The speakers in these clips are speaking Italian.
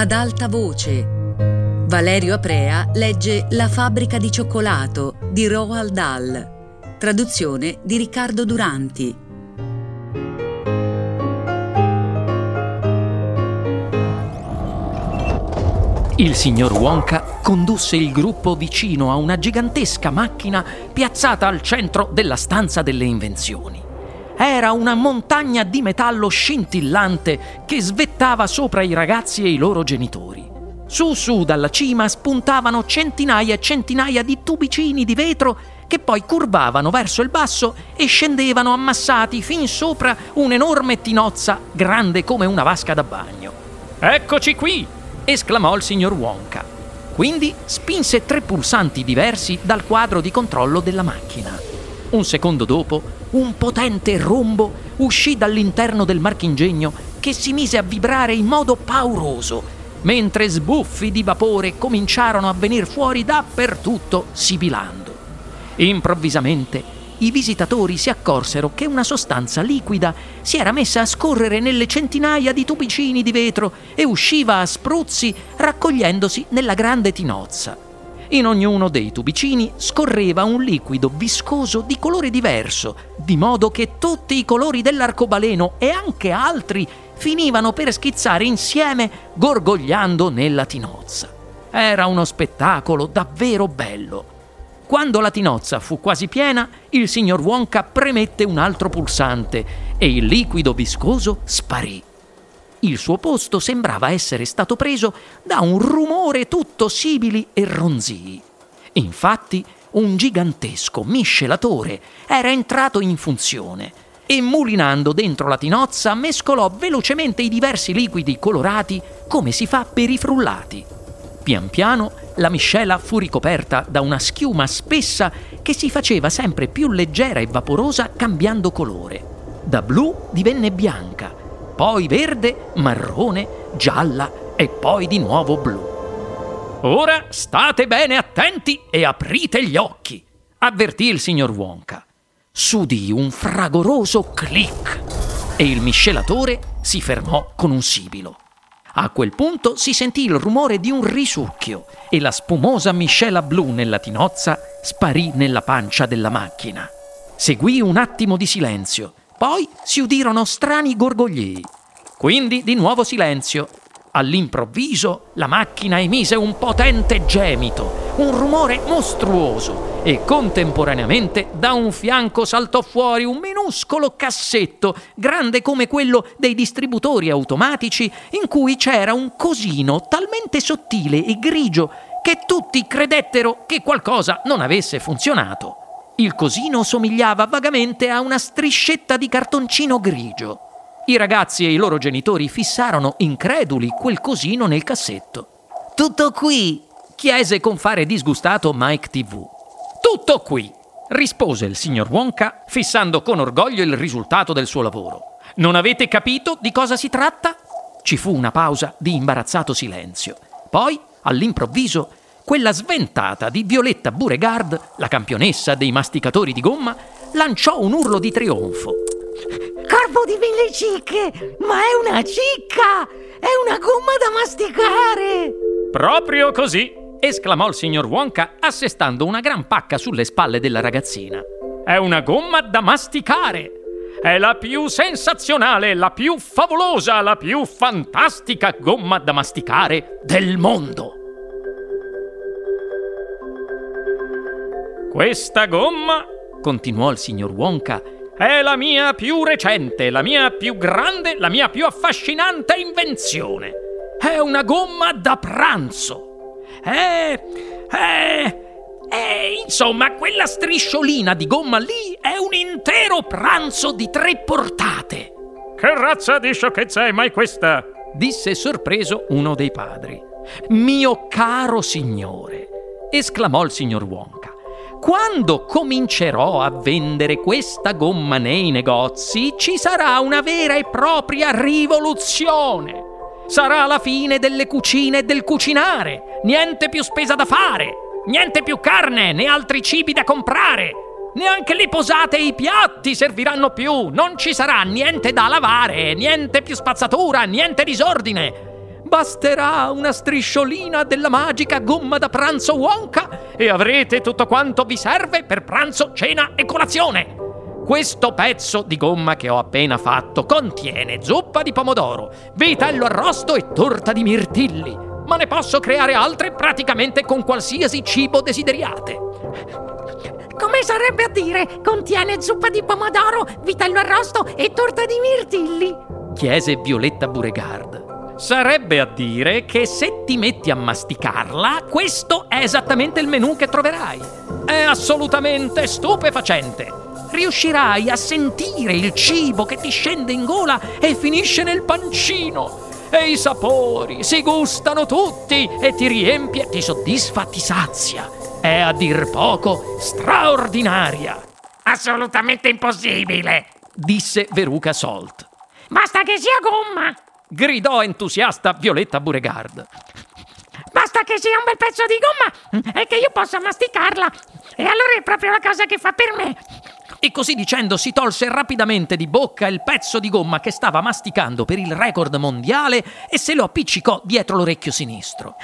ad alta voce. Valerio Aprea legge La fabbrica di cioccolato di Roald Dahl. Traduzione di Riccardo Duranti. Il signor Wonka condusse il gruppo vicino a una gigantesca macchina piazzata al centro della stanza delle invenzioni. Era una montagna di metallo scintillante che svettava sopra i ragazzi e i loro genitori. Su su dalla cima spuntavano centinaia e centinaia di tubicini di vetro che poi curvavano verso il basso e scendevano ammassati fin sopra un'enorme tinozza grande come una vasca da bagno. Eccoci qui! esclamò il signor Wonka. Quindi spinse tre pulsanti diversi dal quadro di controllo della macchina. Un secondo dopo, un potente rombo uscì dall'interno del marchingegno che si mise a vibrare in modo pauroso, mentre sbuffi di vapore cominciarono a venir fuori dappertutto, sibilando. Improvvisamente i visitatori si accorsero che una sostanza liquida si era messa a scorrere nelle centinaia di tubicini di vetro e usciva a spruzzi raccogliendosi nella grande tinozza. In ognuno dei tubicini scorreva un liquido viscoso di colore diverso, di modo che tutti i colori dell'arcobaleno e anche altri finivano per schizzare insieme gorgogliando nella tinozza. Era uno spettacolo davvero bello. Quando la tinozza fu quasi piena, il signor Wonka premette un altro pulsante e il liquido viscoso sparì. Il suo posto sembrava essere stato preso da un rumore tutto sibili e ronzii. Infatti, un gigantesco miscelatore era entrato in funzione e mulinando dentro la tinozza mescolò velocemente i diversi liquidi colorati come si fa per i frullati. Pian piano la miscela fu ricoperta da una schiuma spessa che si faceva sempre più leggera e vaporosa cambiando colore. Da blu divenne bianca, poi verde, marrone, gialla e poi di nuovo blu. Ora state bene attenti e aprite gli occhi, avvertì il signor Wonka. S'udì un fragoroso clic e il miscelatore si fermò con un sibilo. A quel punto si sentì il rumore di un risucchio e la spumosa miscela blu nella tinozza sparì nella pancia della macchina. Seguì un attimo di silenzio, poi si udirono strani gorgoglii. Quindi di nuovo silenzio. All'improvviso la macchina emise un potente gemito, un rumore mostruoso e contemporaneamente da un fianco saltò fuori un minuscolo cassetto, grande come quello dei distributori automatici, in cui c'era un cosino talmente sottile e grigio che tutti credettero che qualcosa non avesse funzionato. Il cosino somigliava vagamente a una striscetta di cartoncino grigio. I ragazzi e i loro genitori fissarono increduli quel cosino nel cassetto. Tutto qui? chiese con fare disgustato Mike TV. Tutto qui, rispose il signor Wonka, fissando con orgoglio il risultato del suo lavoro. Non avete capito di cosa si tratta? Ci fu una pausa di imbarazzato silenzio. Poi, all'improvviso, quella sventata di Violetta Beauregard, la campionessa dei masticatori di gomma, lanciò un urlo di trionfo. Corpo di mille cicche! Ma è una cicca! È una gomma da masticare! Proprio così! esclamò il signor Wonka assestando una gran pacca sulle spalle della ragazzina. È una gomma da masticare! È la più sensazionale, la più favolosa, la più fantastica gomma da masticare del mondo! Questa gomma, continuò il signor Wonka, è la mia più recente, la mia più grande, la mia più affascinante invenzione. È una gomma da pranzo. Eh, eh, eh, insomma, quella strisciolina di gomma lì è un intero pranzo di tre portate. Che razza di sciocchezza è mai questa? disse sorpreso uno dei padri. Mio caro signore, esclamò il signor Wonka, quando comincerò a vendere questa gomma nei negozi ci sarà una vera e propria rivoluzione. Sarà la fine delle cucine e del cucinare. Niente più spesa da fare. Niente più carne né altri cibi da comprare. Neanche le posate e i piatti serviranno più. Non ci sarà niente da lavare, niente più spazzatura, niente disordine. Basterà una strisciolina della magica gomma da pranzo Wonka e avrete tutto quanto vi serve per pranzo, cena e colazione. Questo pezzo di gomma che ho appena fatto contiene zuppa di pomodoro, vitello arrosto e torta di mirtilli, ma ne posso creare altre praticamente con qualsiasi cibo desideriate. Come sarebbe a dire? Contiene zuppa di pomodoro, vitello arrosto e torta di mirtilli. chiese Violetta Beauregard. Sarebbe a dire che se ti metti a masticarla, questo è esattamente il menù che troverai. È assolutamente stupefacente. Riuscirai a sentire il cibo che ti scende in gola e finisce nel pancino. E i sapori si gustano tutti e ti riempie, ti soddisfa, ti sazia. È a dir poco straordinaria, Assolutamente impossibile. disse Veruca Salt. Basta che sia gomma. Gridò entusiasta Violetta Beauregard. Basta che sia un bel pezzo di gomma e che io possa masticarla. E allora è proprio la cosa che fa per me. E così dicendo si tolse rapidamente di bocca il pezzo di gomma che stava masticando per il record mondiale e se lo appiccicò dietro l'orecchio sinistro.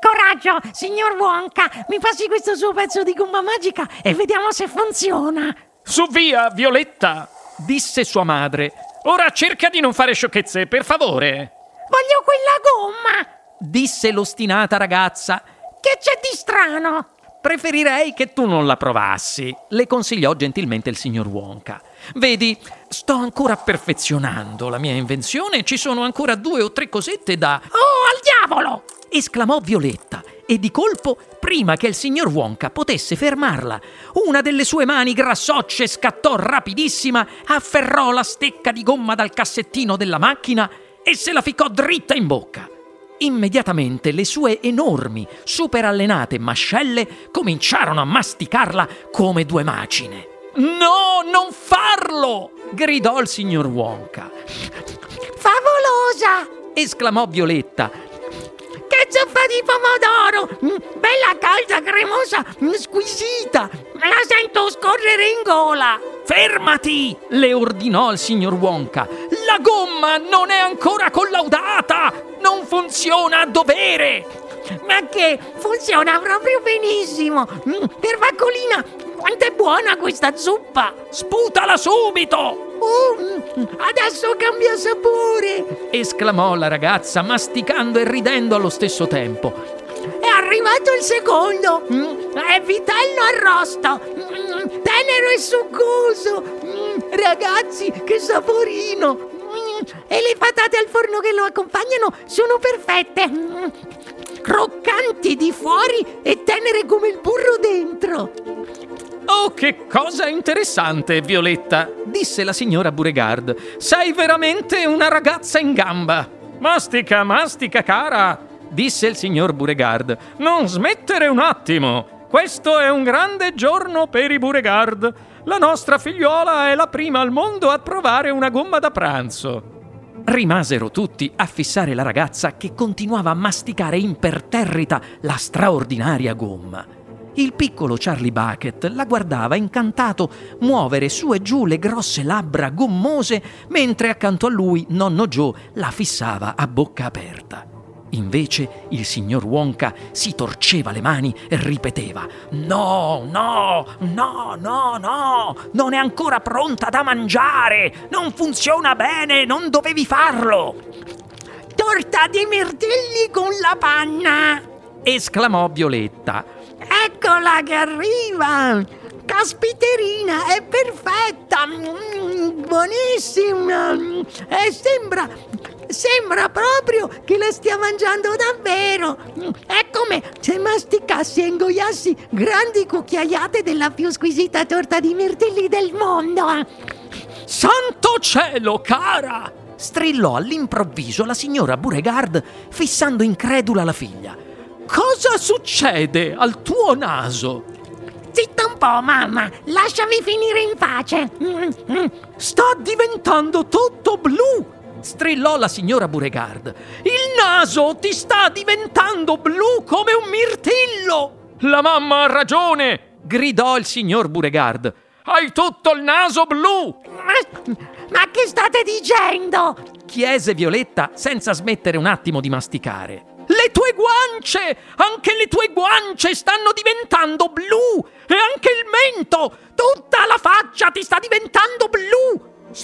Coraggio, signor Wonka, mi passi questo suo pezzo di gomma magica e vediamo se funziona. Su via, Violetta! disse sua madre. Ora cerca di non fare sciocchezze, per favore! Voglio quella gomma. disse l'ostinata ragazza. Che c'è di strano? Preferirei che tu non la provassi, le consigliò gentilmente il signor Wonka. Vedi, sto ancora perfezionando la mia invenzione e ci sono ancora due o tre cosette da... Oh, al diavolo! esclamò Violetta e di colpo, prima che il signor Wonka potesse fermarla, una delle sue mani grassocce scattò rapidissima, afferrò la stecca di gomma dal cassettino della macchina e se la ficcò dritta in bocca. Immediatamente le sue enormi, super allenate mascelle cominciarono a masticarla come due macine. No, non farlo! gridò il signor Wonka. Favolosa! Esclamò Violetta Che zuppa di pomodoro! Mm, Bella calda, cremosa, mm, squisita! La sento scorrere in gola! Fermati! le ordinò il signor Wonka. La gomma non è ancora collaudata! Non funziona a dovere! Ma che funziona proprio benissimo! Mm, Per Vaccolina, quanto è buona questa zuppa! Sputala subito! Oh, mm, adesso cambia sapore! esclamò la ragazza, masticando e ridendo allo stesso tempo. È arrivato il secondo! Mm, È vitello arrosto! Mm, Tenero e succoso! Mm, Ragazzi, che saporino! Mm, E le patate al forno che lo accompagnano sono perfette! Croccanti di fuori e tenere come il burro dentro! Oh, che cosa interessante, Violetta, disse la signora Beauregard. Sei veramente una ragazza in gamba. Mastica, mastica, cara, disse il signor Beauregard. Non smettere un attimo. Questo è un grande giorno per i Beauregard. La nostra figliuola è la prima al mondo a provare una gomma da pranzo. Rimasero tutti a fissare la ragazza che continuava a masticare imperterrita la straordinaria gomma. Il piccolo Charlie Bucket la guardava incantato muovere su e giù le grosse labbra gommose mentre accanto a lui nonno Joe la fissava a bocca aperta. Invece il signor Wonka si torceva le mani e ripeteva: No, no, no, no, no, non è ancora pronta da mangiare, non funziona bene, non dovevi farlo. Torta di mirtilli con la panna! esclamò Violetta. Eccola che arriva! Caspiterina, è perfetta! Mm, buonissima! E sembra, sembra proprio che la stia mangiando davvero! È come se masticassi e ingoiassi grandi cucchiaiate della più squisita torta di mirtilli del mondo! Santo cielo, cara! strillò all'improvviso la signora Beauregard fissando incredula la figlia. Cosa succede al tuo naso? Zitta un po', mamma! Lasciami finire in pace! Sta diventando tutto blu! Strillò la signora Beauregard. Il naso ti sta diventando blu come un mirtillo! La mamma ha ragione! gridò il signor Beauregard. Hai tutto il naso blu! Ma, ma che state dicendo? chiese Violetta senza smettere un attimo di masticare. Le tue guance! Anche le tue guance stanno diventando blu! E anche il mento! Tutta la faccia ti sta diventando blu!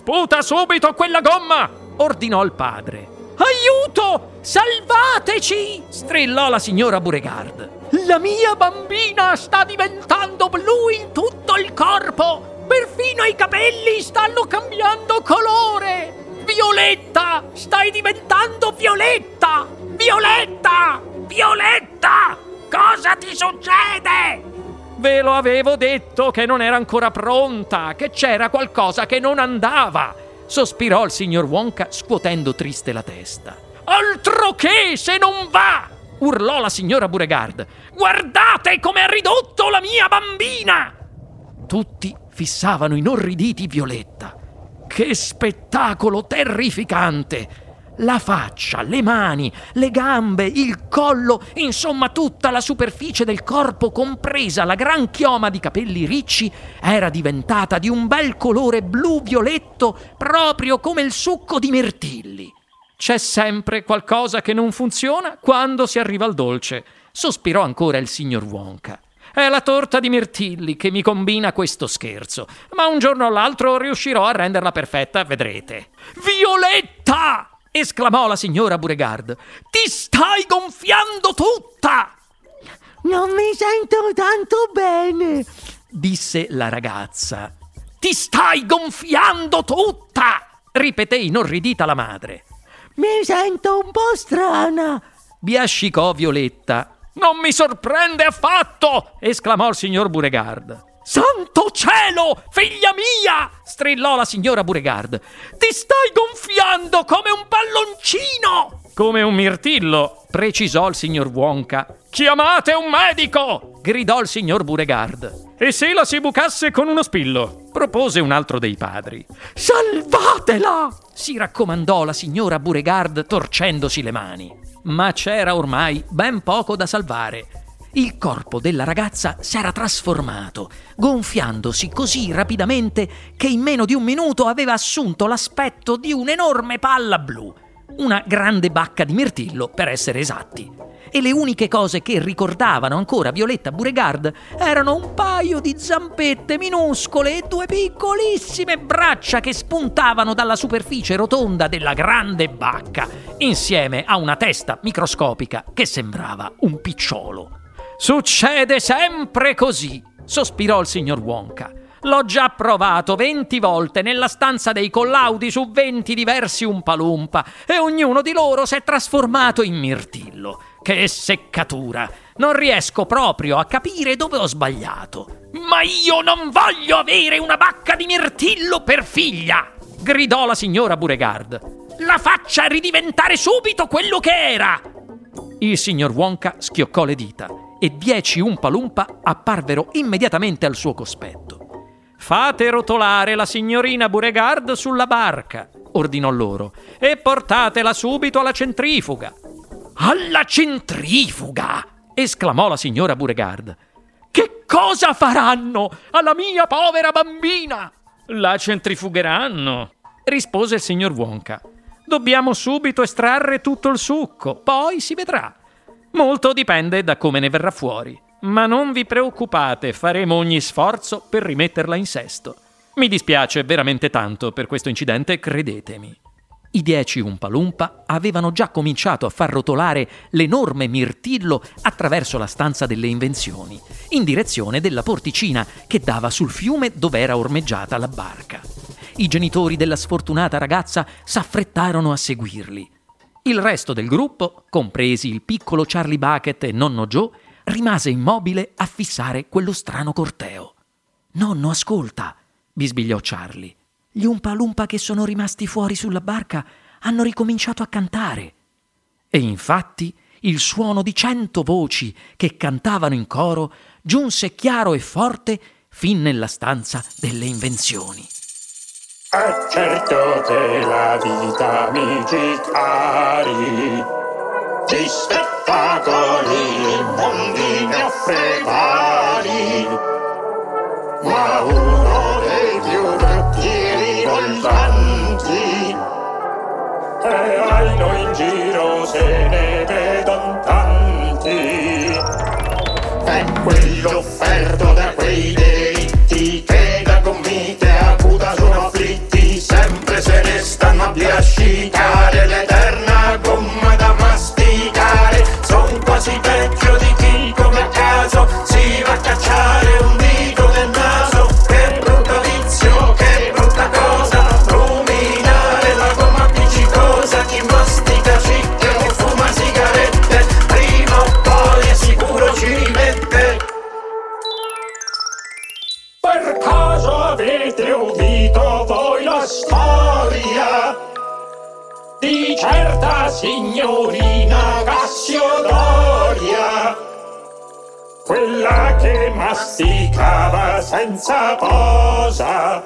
Sputa subito quella gomma! ordinò il padre. Aiuto! Salvateci! strillò la signora Buregard. La mia bambina sta diventando blu in tutto il corpo! Perfino i capelli stanno cambiando colore! Violetta! Stai diventando violetta! Violetta! Violetta! Cosa ti succede? Ve lo avevo detto che non era ancora pronta, che c'era qualcosa che non andava. Sospirò il signor Wonka scuotendo triste la testa. Altro che se non va! urlò la signora Buregard. Guardate come ha ridotto la mia bambina! Tutti fissavano inorriditi Violetta. Che spettacolo terrificante! La faccia, le mani, le gambe, il collo, insomma tutta la superficie del corpo, compresa la gran chioma di capelli ricci, era diventata di un bel colore blu-violetto, proprio come il succo di mirtilli. C'è sempre qualcosa che non funziona quando si arriva al dolce, sospirò ancora il signor Wonka. È la torta di mirtilli che mi combina questo scherzo, ma un giorno o l'altro riuscirò a renderla perfetta, vedrete. Violetta! Esclamò la signora Buregard. Ti stai gonfiando tutta! Non mi sento tanto bene, disse la ragazza. Ti stai gonfiando tutta! ripeté inorridita la madre. Mi sento un po' strana, biascicò Violetta. Non mi sorprende affatto! esclamò il signor Buregard. Santo cielo, figlia mia! strillò la signora Buregard. Ti stai gonfiando come un palloncino! Come un mirtillo, precisò il signor Wonka. Chiamate un medico! gridò il signor Buregard. E se la si bucasse con uno spillo? propose un altro dei padri. Salvatela! si raccomandò la signora Buregard torcendosi le mani. Ma c'era ormai ben poco da salvare il corpo della ragazza s'era trasformato, gonfiandosi così rapidamente che in meno di un minuto aveva assunto l'aspetto di un'enorme palla blu, una grande bacca di mirtillo per essere esatti. E le uniche cose che ricordavano ancora Violetta Buregard erano un paio di zampette minuscole e due piccolissime braccia che spuntavano dalla superficie rotonda della grande bacca, insieme a una testa microscopica che sembrava un picciolo. Succede sempre così, sospirò il signor Wonka. L'ho già provato venti volte nella stanza dei collaudi su venti diversi Umpalumpa e ognuno di loro si è trasformato in mirtillo. Che seccatura! Non riesco proprio a capire dove ho sbagliato. Ma io non voglio avere una bacca di mirtillo per figlia! gridò la signora Buregard. La faccia ridiventare subito quello che era! Il signor Wonka schioccò le dita e dieci Umpalumpa apparvero immediatamente al suo cospetto. Fate rotolare la signorina Buregard sulla barca, ordinò loro, e portatela subito alla centrifuga. Alla centrifuga! esclamò la signora Buregard. Che cosa faranno alla mia povera bambina? La centrifugheranno, rispose il signor Wonka. Dobbiamo subito estrarre tutto il succo, poi si vedrà. Molto dipende da come ne verrà fuori. Ma non vi preoccupate, faremo ogni sforzo per rimetterla in sesto. Mi dispiace veramente tanto per questo incidente, credetemi. I dieci Umpalumpa avevano già cominciato a far rotolare l'enorme mirtillo attraverso la stanza delle invenzioni, in direzione della porticina che dava sul fiume dove era ormeggiata la barca. I genitori della sfortunata ragazza s'affrettarono a seguirli. Il resto del gruppo, compresi il piccolo Charlie Bucket e nonno Joe, rimase immobile a fissare quello strano corteo. Nonno, ascolta, bisbigliò Charlie. Gli Umpalumpa che sono rimasti fuori sulla barca hanno ricominciato a cantare. E infatti il suono di cento voci che cantavano in coro giunse chiaro e forte fin nella stanza delle invenzioni. È certo la vita mi cari, di spettacoli immondi mi offre vari, ma uno dei più brutti rivoltanti e ai noi in giro se ne vedon tanti, è quello offerto da quei dei she got. senza posa.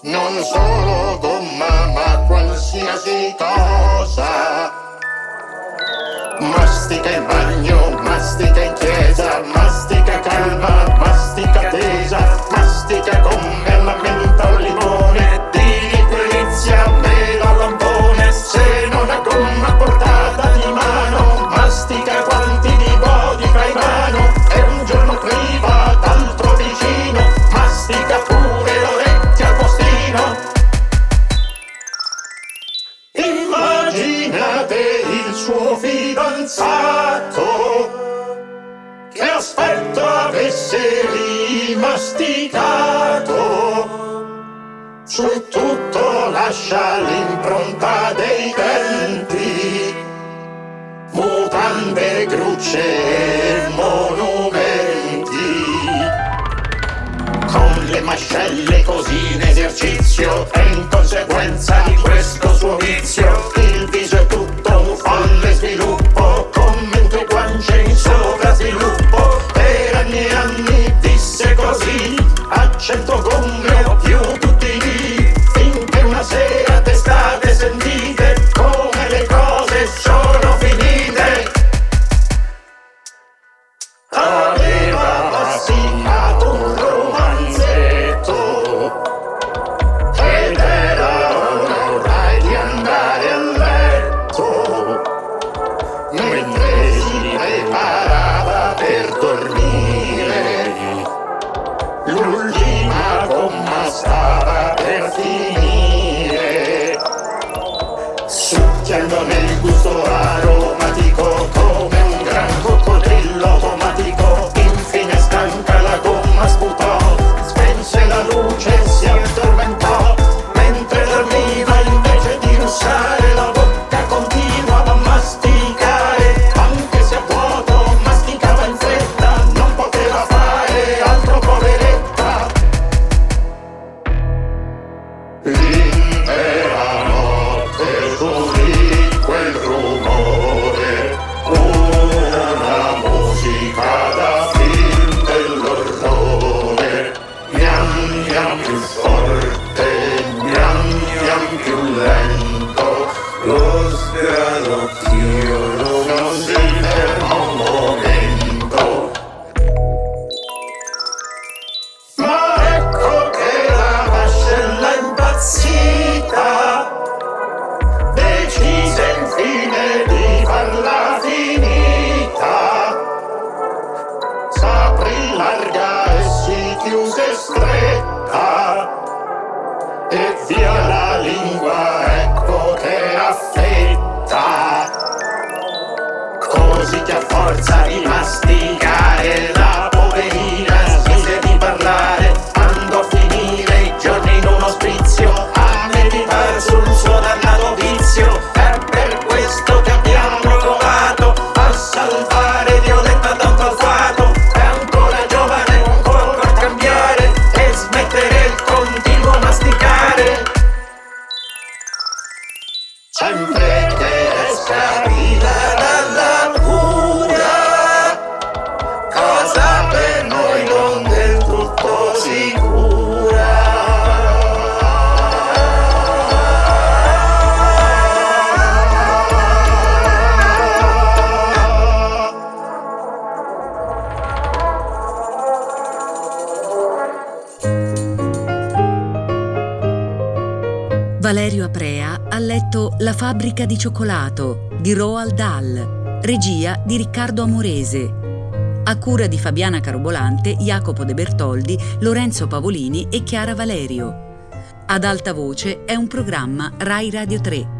Non solo gomma ma qualsiasi cosa. Mastica in bagno, mastica in chiesa, mastica calma, mastica tesa, mastica come la menta o limone, di liquirizia, mela, lampone, se non ha gomma portata. suo fidanzato che aspetto avesse rimasticato. Su tutto lascia l'impronta dei denti mutande grucce e monumenti. Con le mascelle così in esercizio e in conseguenza di questo suo vizio lupo per anni e anni disse così a cento forza di masticare. La fabbrica di cioccolato di Roald Dahl, regia di Riccardo Amorese. A cura di Fabiana Carobolante, Jacopo De Bertoldi, Lorenzo Pavolini e Chiara Valerio. Ad alta voce è un programma Rai Radio 3.